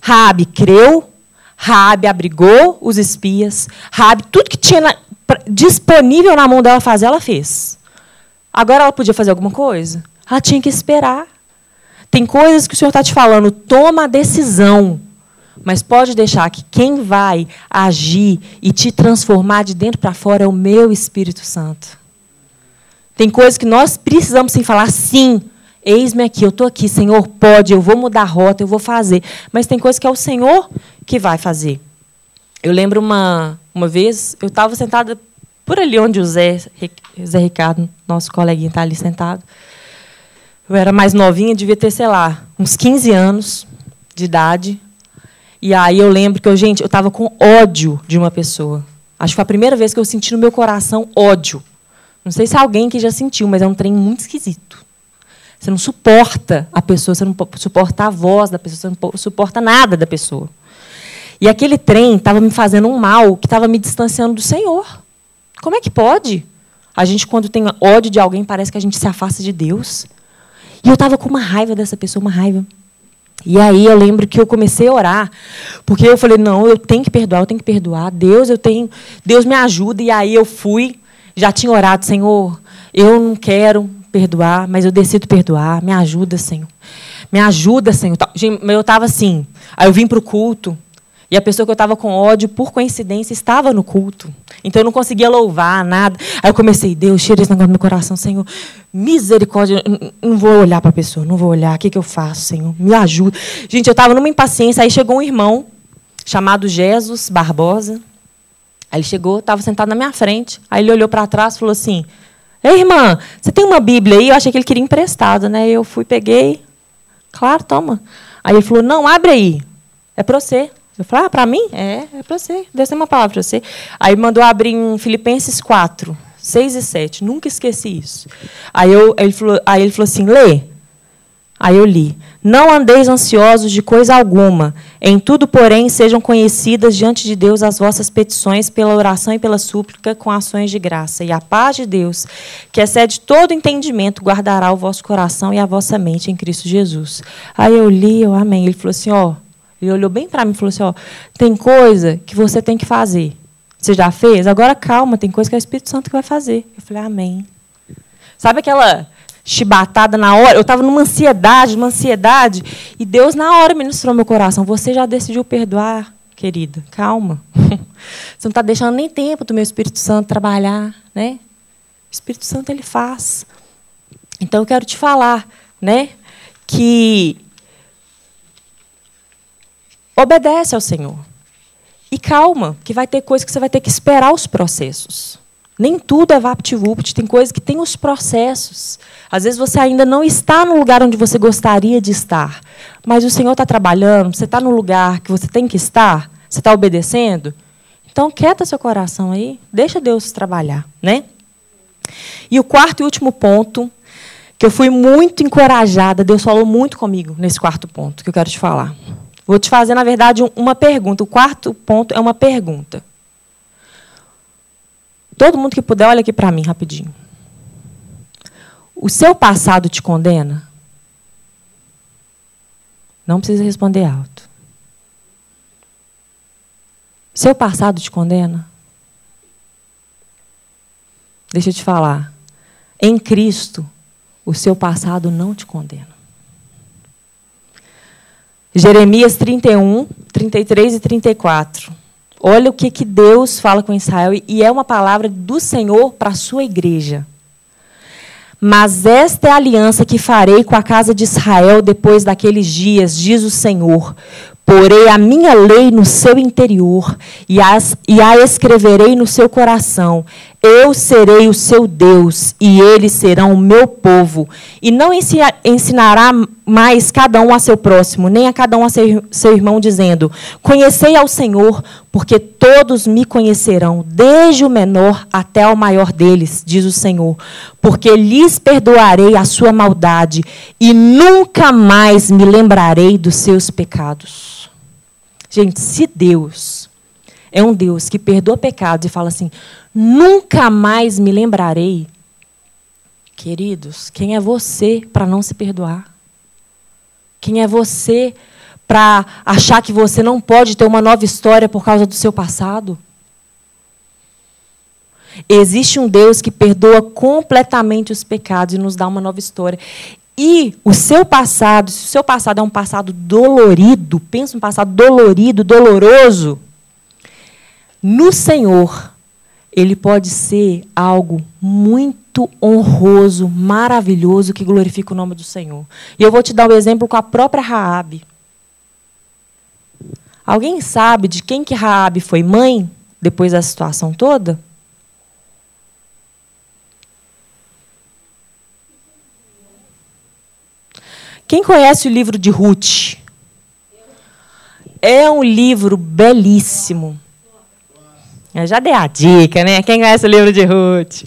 Rabi creu, Rabi abrigou os espias, Rabi, tudo que tinha na, disponível na mão dela fazer, ela fez. Agora ela podia fazer alguma coisa? Ela tinha que esperar. Tem coisas que o Senhor está te falando, toma a decisão. Mas pode deixar que quem vai agir e te transformar de dentro para fora é o meu Espírito Santo. Tem coisas que nós precisamos sim falar sim. Eis-me aqui, eu estou aqui, Senhor, pode, eu vou mudar a rota, eu vou fazer. Mas tem coisas que é o Senhor que vai fazer. Eu lembro uma, uma vez, eu estava sentada por ali onde o Zé, Zé Ricardo, nosso coleguinha, está ali sentado. Eu era mais novinha, devia ter, sei lá, uns 15 anos de idade. E aí eu lembro que eu, gente, eu estava com ódio de uma pessoa. Acho que foi a primeira vez que eu senti no meu coração ódio. Não sei se alguém que já sentiu, mas é um trem muito esquisito. Você não suporta a pessoa, você não suporta a voz da pessoa, você não suporta nada da pessoa. E aquele trem estava me fazendo um mal que estava me distanciando do Senhor. Como é que pode? A gente, quando tem ódio de alguém, parece que a gente se afasta de Deus. E eu estava com uma raiva dessa pessoa, uma raiva. E aí eu lembro que eu comecei a orar, porque eu falei, não, eu tenho que perdoar, eu tenho que perdoar. Deus, eu tenho, Deus me ajuda. E aí eu fui, já tinha orado, Senhor, eu não quero perdoar, mas eu decido perdoar. Me ajuda, Senhor. Me ajuda, Senhor. Eu estava assim. Aí eu vim para o culto. E a pessoa que eu estava com ódio, por coincidência, estava no culto. Então eu não conseguia louvar, nada. Aí eu comecei, Deus, tira esse negócio do meu coração, Senhor. Misericórdia, não vou olhar para a pessoa, não vou olhar. O que, que eu faço, Senhor? Me ajuda. Gente, eu estava numa impaciência. Aí chegou um irmão chamado Jesus Barbosa. Aí ele chegou, estava sentado na minha frente. Aí ele olhou para trás e falou assim: Ei, irmã, você tem uma Bíblia aí? Eu achei que ele queria emprestado, né? Eu fui, peguei. Claro, toma. Aí ele falou: Não, abre aí. É para você. Eu falei, ah, para mim? É, é para você. Deus tem uma palavra para você. Aí mandou abrir em Filipenses 4, 6 e 7. Nunca esqueci isso. Aí, eu, ele, falou, aí ele falou assim, lê. Aí eu li. Não andeis ansiosos de coisa alguma. Em tudo, porém, sejam conhecidas diante de Deus as vossas petições pela oração e pela súplica com ações de graça. E a paz de Deus, que excede todo entendimento, guardará o vosso coração e a vossa mente em Cristo Jesus. Aí eu li, eu amém. Ele falou assim, ó, ele olhou bem para mim e falou assim: ó, tem coisa que você tem que fazer. Você já fez? Agora calma, tem coisa que é o Espírito Santo que vai fazer. Eu falei, amém. Sabe aquela chibatada na hora? Eu estava numa ansiedade, numa ansiedade, e Deus na hora ministrou meu coração. Você já decidiu perdoar, querida? Calma. Você não está deixando nem tempo do meu Espírito Santo trabalhar, né? O Espírito Santo ele faz. Então eu quero te falar, né, que Obedece ao Senhor. E calma, que vai ter coisa que você vai ter que esperar os processos. Nem tudo é vapt-vupt, tem coisas que tem os processos. Às vezes você ainda não está no lugar onde você gostaria de estar, mas o Senhor está trabalhando, você está no lugar que você tem que estar, você está obedecendo. Então, quieta seu coração aí, deixa Deus trabalhar. Né? E o quarto e último ponto, que eu fui muito encorajada, Deus falou muito comigo nesse quarto ponto que eu quero te falar. Vou te fazer, na verdade, uma pergunta. O quarto ponto é uma pergunta. Todo mundo que puder, olha aqui para mim rapidinho. O seu passado te condena? Não precisa responder alto. Seu passado te condena? Deixa eu te falar. Em Cristo, o seu passado não te condena. Jeremias 31, 33 e 34. Olha o que, que Deus fala com Israel, e é uma palavra do Senhor para a sua igreja. Mas esta é a aliança que farei com a casa de Israel depois daqueles dias, diz o Senhor. Porei a minha lei no seu interior e, as, e a escreverei no seu coração. Eu serei o seu Deus e eles serão o meu povo. E não ensinará mais cada um a seu próximo, nem a cada um a seu, irmão, dizendo: Conhecei ao Senhor, porque todos me conhecerão, desde o menor até o maior deles, diz o Senhor. Porque lhes perdoarei a sua maldade e nunca mais me lembrarei dos seus pecados. Gente, se Deus é um Deus que perdoa pecados e fala assim: nunca mais me lembrarei. Queridos, quem é você para não se perdoar? Quem é você para achar que você não pode ter uma nova história por causa do seu passado? Existe um Deus que perdoa completamente os pecados e nos dá uma nova história. E o seu passado, se o seu passado é um passado dolorido, pensa um passado dolorido, doloroso, no Senhor, ele pode ser algo muito honroso, maravilhoso, que glorifica o nome do Senhor. E eu vou te dar um exemplo com a própria Raabe. Alguém sabe de quem que Raabe foi mãe depois da situação toda? Quem conhece o livro de Ruth? É um livro belíssimo. Eu já dei a dica, né? Quem conhece o livro de Ruth?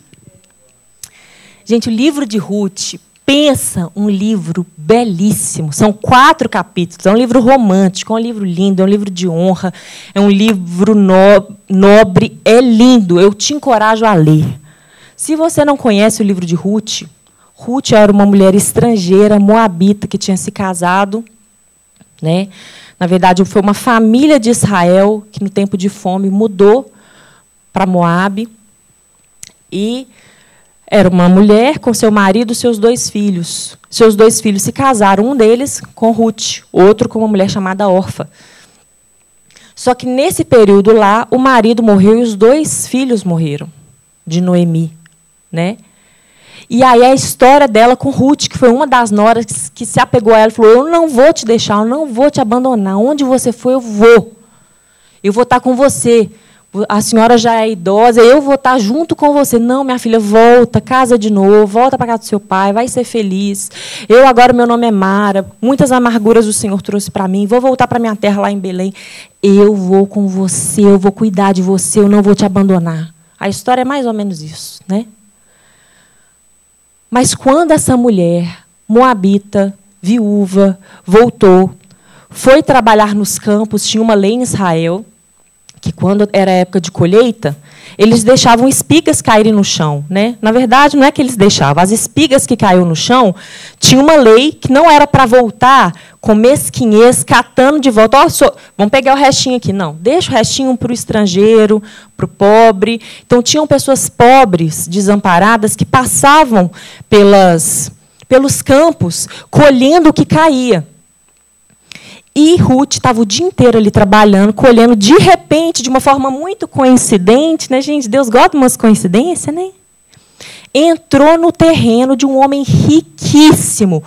Gente, o livro de Ruth, pensa um livro belíssimo. São quatro capítulos. É um livro romântico, é um livro lindo, é um livro de honra, é um livro no, nobre, é lindo. Eu te encorajo a ler. Se você não conhece o livro de Ruth, Ruth era uma mulher estrangeira, moabita, que tinha se casado, né? Na verdade, foi uma família de Israel que no tempo de fome mudou para Moabe. E era uma mulher com seu marido e seus dois filhos. Seus dois filhos se casaram, um deles com Ruth, outro com uma mulher chamada Orfa. Só que nesse período lá, o marido morreu e os dois filhos morreram de Noemi, né? E aí a história dela com Ruth, que foi uma das noras que se apegou a ela falou: "Eu não vou te deixar, eu não vou te abandonar. Onde você for, eu vou. Eu vou estar com você a senhora já é idosa, eu vou estar junto com você. Não, minha filha, volta, casa de novo, volta para casa do seu pai, vai ser feliz. Eu agora, meu nome é Mara, muitas amarguras o Senhor trouxe para mim, vou voltar para minha terra lá em Belém. Eu vou com você, eu vou cuidar de você, eu não vou te abandonar. A história é mais ou menos isso, né? Mas quando essa mulher, moabita, viúva, voltou, foi trabalhar nos campos, tinha uma lei em Israel, que quando era época de colheita, eles deixavam espigas caírem no chão. Né? Na verdade, não é que eles deixavam. As espigas que caíram no chão, tinha uma lei que não era para voltar com mesquinhez, catando de volta. Oh, sou... Vamos pegar o restinho aqui. Não, deixa o restinho para o estrangeiro, para o pobre. Então, tinham pessoas pobres, desamparadas, que passavam pelas, pelos campos, colhendo o que caía. E Ruth estava o dia inteiro ali trabalhando, colhendo, de repente, de uma forma muito coincidente, né, gente? Deus gosta de umas coincidências, né? Entrou no terreno de um homem riquíssimo,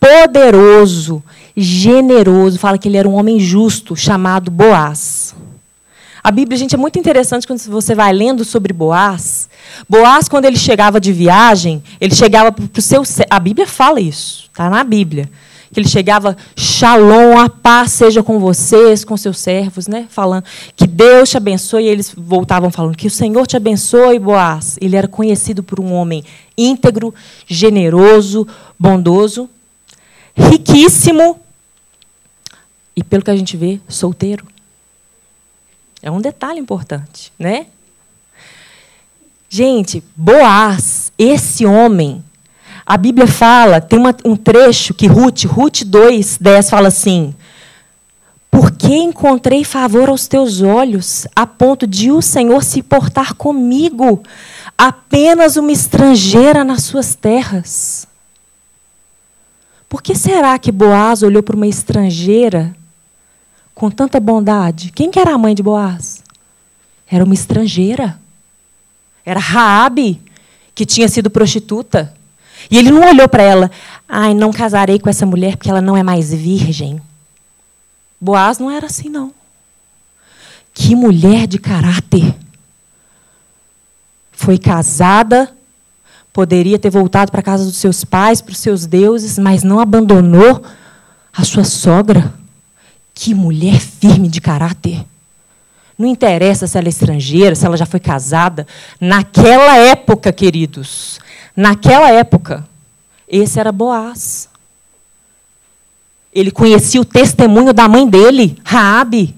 poderoso, generoso. Fala que ele era um homem justo, chamado Boaz. A Bíblia, gente, é muito interessante quando você vai lendo sobre Boaz. Boaz, quando ele chegava de viagem, ele chegava para o seu. A Bíblia fala isso, está na Bíblia que ele chegava, Shalom, a paz seja com vocês, com seus servos, né? Falando que Deus te abençoe. E eles voltavam falando que o Senhor te abençoe, Boaz. Ele era conhecido por um homem íntegro, generoso, bondoso, riquíssimo e, pelo que a gente vê, solteiro. É um detalhe importante, né? Gente, Boaz, esse homem, A Bíblia fala, tem uma, um trecho que Ruth, Ruth 2, 10, fala assim: Porque encontrei favor aos teus olhos, a ponto de o Senhor se portar comigo, apenas uma estrangeira nas suas terras. Por que será que Boaz olhou para uma estrangeira com tanta bondade? Quem que era a mãe de Boaz? Era uma estrangeira. Era Raabe, que tinha sido prostituta. E ele não olhou para ela, ai, não casarei com essa mulher porque ela não é mais virgem. Boaz não era assim, não. Que mulher de caráter. Foi casada, poderia ter voltado para a casa dos seus pais, para os seus deuses, mas não abandonou a sua sogra. Que mulher firme de caráter. Não interessa se ela é estrangeira, se ela já foi casada. Naquela época, queridos, naquela época, esse era Boaz. Ele conhecia o testemunho da mãe dele, Raabe.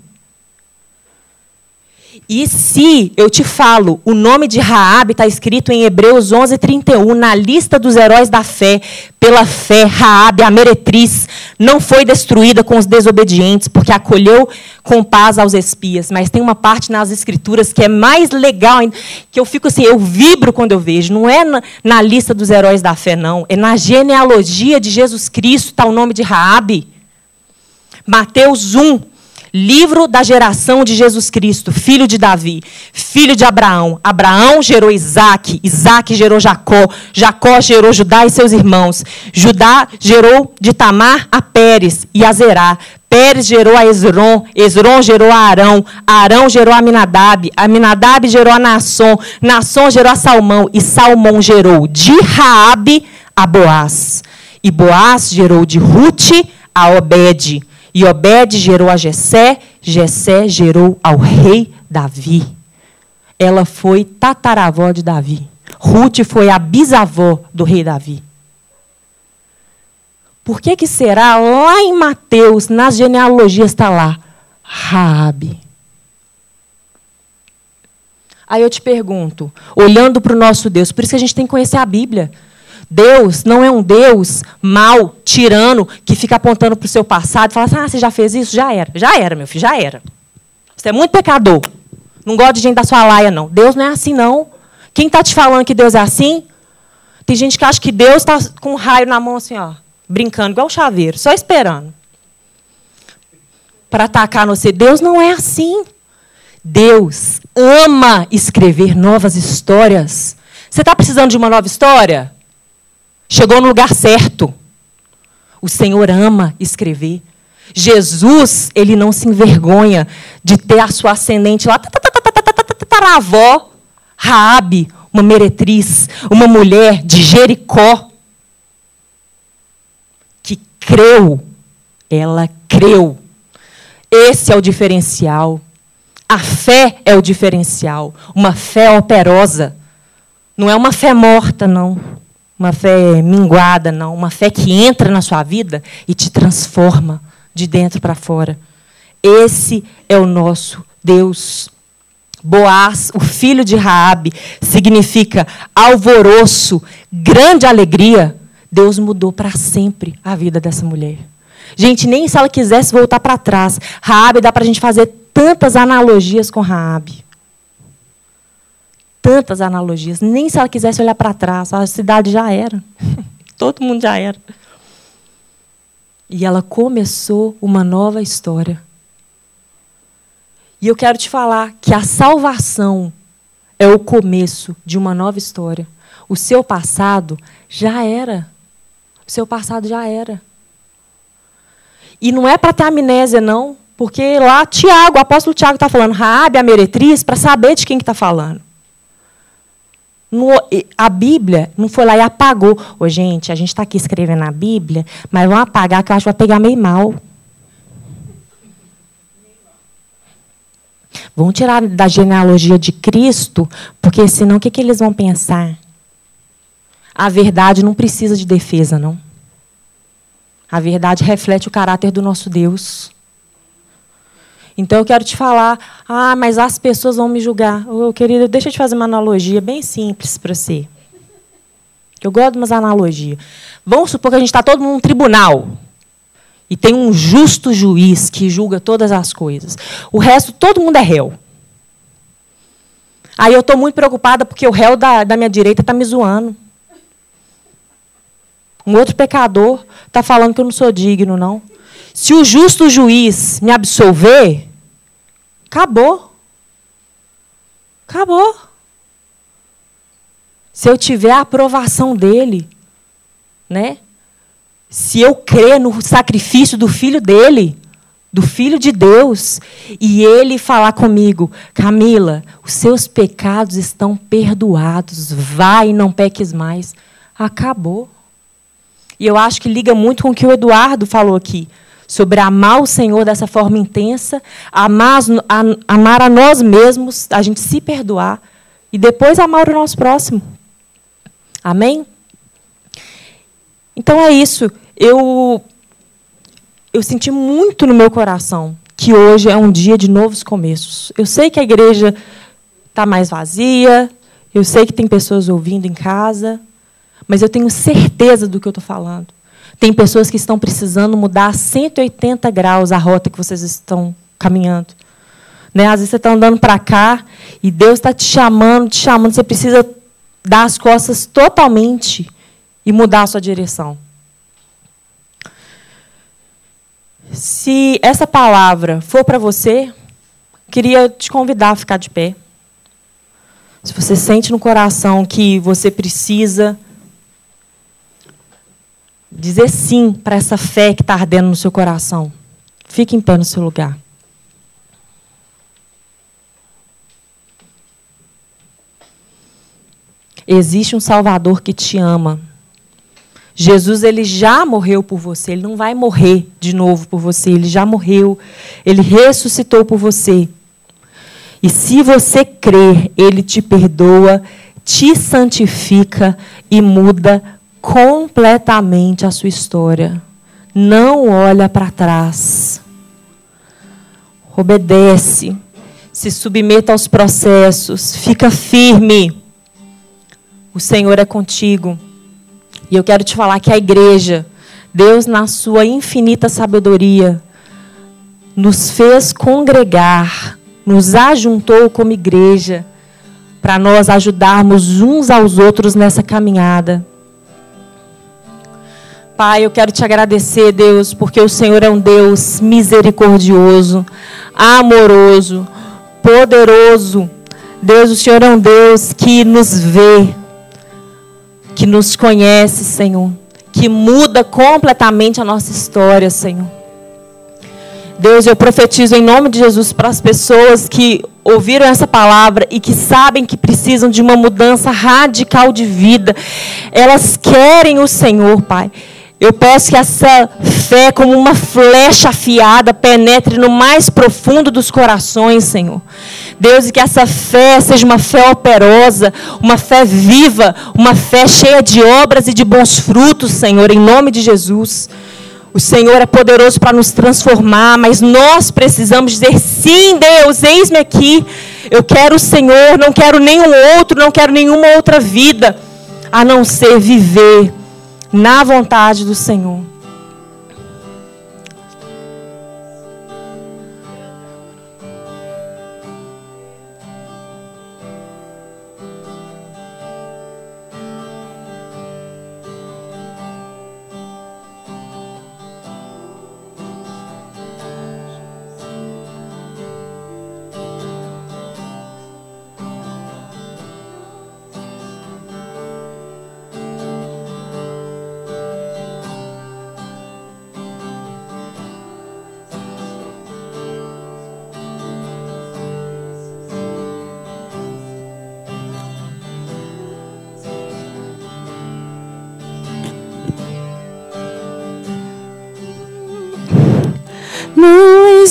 E se eu te falo, o nome de Raabe está escrito em Hebreus 11:31 na lista dos heróis da fé. Pela fé, Raabe, a meretriz, não foi destruída com os desobedientes, porque acolheu com paz aos espias. Mas tem uma parte nas escrituras que é mais legal, que eu fico assim, eu vibro quando eu vejo. Não é na, na lista dos heróis da fé, não. É na genealogia de Jesus Cristo está o nome de Raabe. Mateus 1, Livro da geração de Jesus Cristo, filho de Davi, filho de Abraão. Abraão gerou Isaac, Isaac gerou Jacó, Jacó gerou Judá e seus irmãos. Judá gerou de Tamar a Pérez e a Zerá. Pérez gerou a Esron, Esron gerou a Arão, Arão gerou a Aminadab, Aminadab gerou a Nasson, Nasson gerou a Salmão, e Salmão gerou de Raabe a Boaz. E Boaz gerou de Ruth a Obed. E Obed gerou a Jessé, Jessé gerou ao rei Davi. Ela foi tataravó de Davi. Ruth foi a bisavó do rei Davi. Por que, que será lá em Mateus, nas genealogias, está lá? Raabe. Aí eu te pergunto, olhando para o nosso Deus, por isso que a gente tem que conhecer a Bíblia. Deus não é um Deus mau, tirano, que fica apontando para o seu passado e fala assim: ah, você já fez isso? Já era. Já era, meu filho, já era. Você é muito pecador. Não gosta de gente da sua laia, não. Deus não é assim, não. Quem está te falando que Deus é assim? Tem gente que acha que Deus está com um raio na mão, assim, ó, brincando, igual o chaveiro, só esperando. Para atacar você. Deus não é assim. Deus ama escrever novas histórias. Você está precisando de uma nova história? Chegou no lugar certo. O Senhor ama escrever. Jesus, ele não se envergonha de ter a sua ascendente lá, a avó, Raabe, uma meretriz, uma mulher de Jericó, que creu, ela creu. Esse é o diferencial. A fé é o diferencial. Uma fé operosa. Não é uma fé morta, não uma fé minguada, não, uma fé que entra na sua vida e te transforma de dentro para fora. Esse é o nosso Deus. Boaz, o filho de Raabe, significa alvoroço, grande alegria. Deus mudou para sempre a vida dessa mulher. Gente, nem se ela quisesse voltar para trás. Raabe dá para a gente fazer tantas analogias com Raabe tantas analogias. Nem se ela quisesse olhar para trás, a cidade já era. Todo mundo já era. E ela começou uma nova história. E eu quero te falar que a salvação é o começo de uma nova história. O seu passado já era. O seu passado já era. E não é para ter amnésia, não, porque lá Tiago, o apóstolo Tiago está falando, Raabe, a meretriz, para saber de quem está falando a Bíblia não foi lá e apagou. Ô, gente, a gente está aqui escrevendo a Bíblia, mas vão apagar que eu acho que vai pegar meio mal. Vão tirar da genealogia de Cristo, porque senão o que, que eles vão pensar? A verdade não precisa de defesa, não. A verdade reflete o caráter do nosso Deus. Então eu quero te falar, ah, mas as pessoas vão me julgar. Oh, querida, deixa eu te fazer uma analogia bem simples para você. Eu gosto de umas analogias. Vamos supor que a gente está todo mundo num tribunal. E tem um justo juiz que julga todas as coisas. O resto, todo mundo é réu. Aí eu estou muito preocupada porque o réu da, da minha direita está me zoando. Um outro pecador está falando que eu não sou digno, não. Se o justo juiz me absolver, acabou. Acabou. Se eu tiver a aprovação dele, né? se eu crer no sacrifício do filho dele, do filho de Deus, e ele falar comigo, Camila, os seus pecados estão perdoados, vai e não peques mais. Acabou. E eu acho que liga muito com o que o Eduardo falou aqui, sobre amar o Senhor dessa forma intensa, amar, amar a nós mesmos, a gente se perdoar, e depois amar o nosso próximo. Amém? Então é isso eu, eu senti muito no meu coração que hoje é um dia de novos começos. Eu sei que a igreja está mais vazia, eu sei que tem pessoas ouvindo em casa, mas eu tenho certeza do que eu estou falando. Tem pessoas que estão precisando mudar 180 graus a rota que vocês estão caminhando. Né? Às vezes você está andando para cá e Deus está te chamando, te chamando. Você precisa dar as costas totalmente e mudar a sua direção. Se essa palavra for para você, queria te convidar a ficar de pé. Se você sente no coração que você precisa dizer sim para essa fé que está ardendo no seu coração, fique em pé no seu lugar. Existe um Salvador que te ama. Jesus ele já morreu por você, ele não vai morrer de novo por você, ele já morreu, ele ressuscitou por você. E se você crer, ele te perdoa, te santifica e muda completamente a sua história. Não olha para trás. Obedece, se submeta aos processos, fica firme. O Senhor é contigo. E eu quero te falar que a igreja, Deus, na sua infinita sabedoria, nos fez congregar, nos ajuntou como igreja, para nós ajudarmos uns aos outros nessa caminhada. Pai, eu quero te agradecer, Deus, porque o Senhor é um Deus misericordioso, amoroso, poderoso. Deus, o Senhor é um Deus que nos vê, que nos conhece, Senhor, que muda completamente a nossa história, Senhor. Deus, eu profetizo em nome de Jesus para as pessoas que ouviram essa palavra e que sabem que precisam de uma mudança radical de vida. Elas querem o Senhor, Pai. Eu peço que essa fé, como uma flecha afiada, penetre no mais profundo dos corações, Senhor. Deus, e que essa fé seja uma fé operosa, uma fé viva, uma fé cheia de obras e de bons frutos, Senhor, em nome de Jesus. O Senhor é poderoso para nos transformar, mas nós precisamos dizer: sim, Deus, eis-me aqui. Eu quero o Senhor, não quero nenhum outro, não quero nenhuma outra vida, a não ser viver na vontade do Senhor.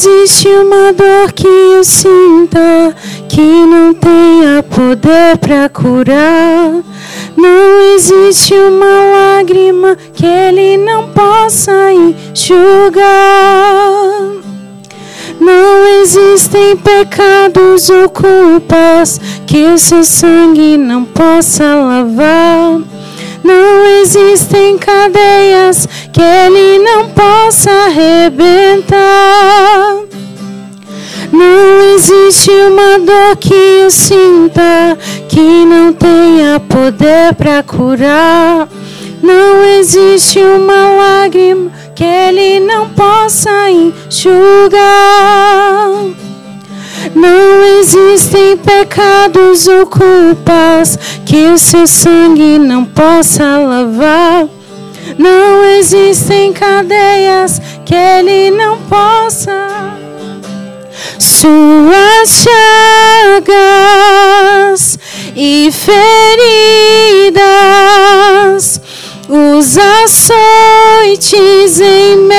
Existe uma dor que eu sinta que não tenha poder para curar. Não existe uma lágrima que ele não possa enxugar. Não existem pecados ou culpas que o seu sangue não possa lavar. Não existem cadeias que ele não possa arrebentar. Não existe uma dor que eu sinta que não tenha poder para curar. Não existe uma lágrima que ele não possa enxugar. Não existem pecados ou culpas que o seu sangue não possa lavar. Não existem cadeias que ele não possa. Suas chagas e feridas os açoites em meu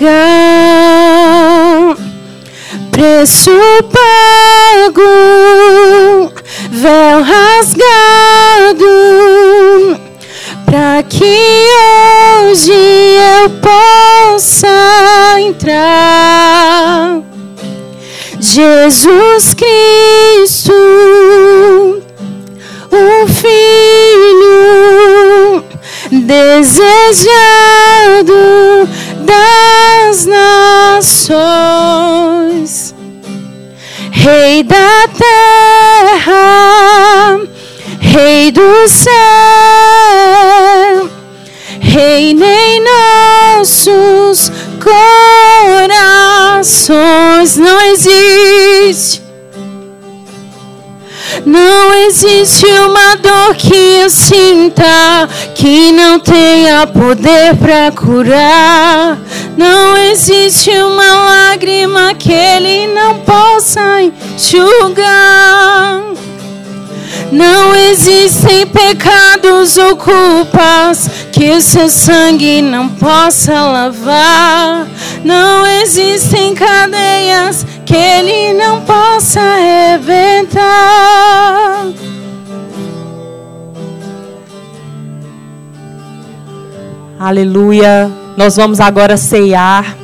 lugar. Preço pago, véu rasgado, para que hoje eu possa entrar. Jesus Cristo, o Filho desejado das nações, Rei da terra, Rei do céu, reina em nossos corações. Não existe não existe uma dor que eu sinta que não tenha poder para curar. Não existe uma lágrima que ele não possa enxugar. Não existem pecados ou culpas que o seu sangue não possa lavar. Não existem cadeias que ele não possa reventar. Aleluia. Nós vamos agora ceiar.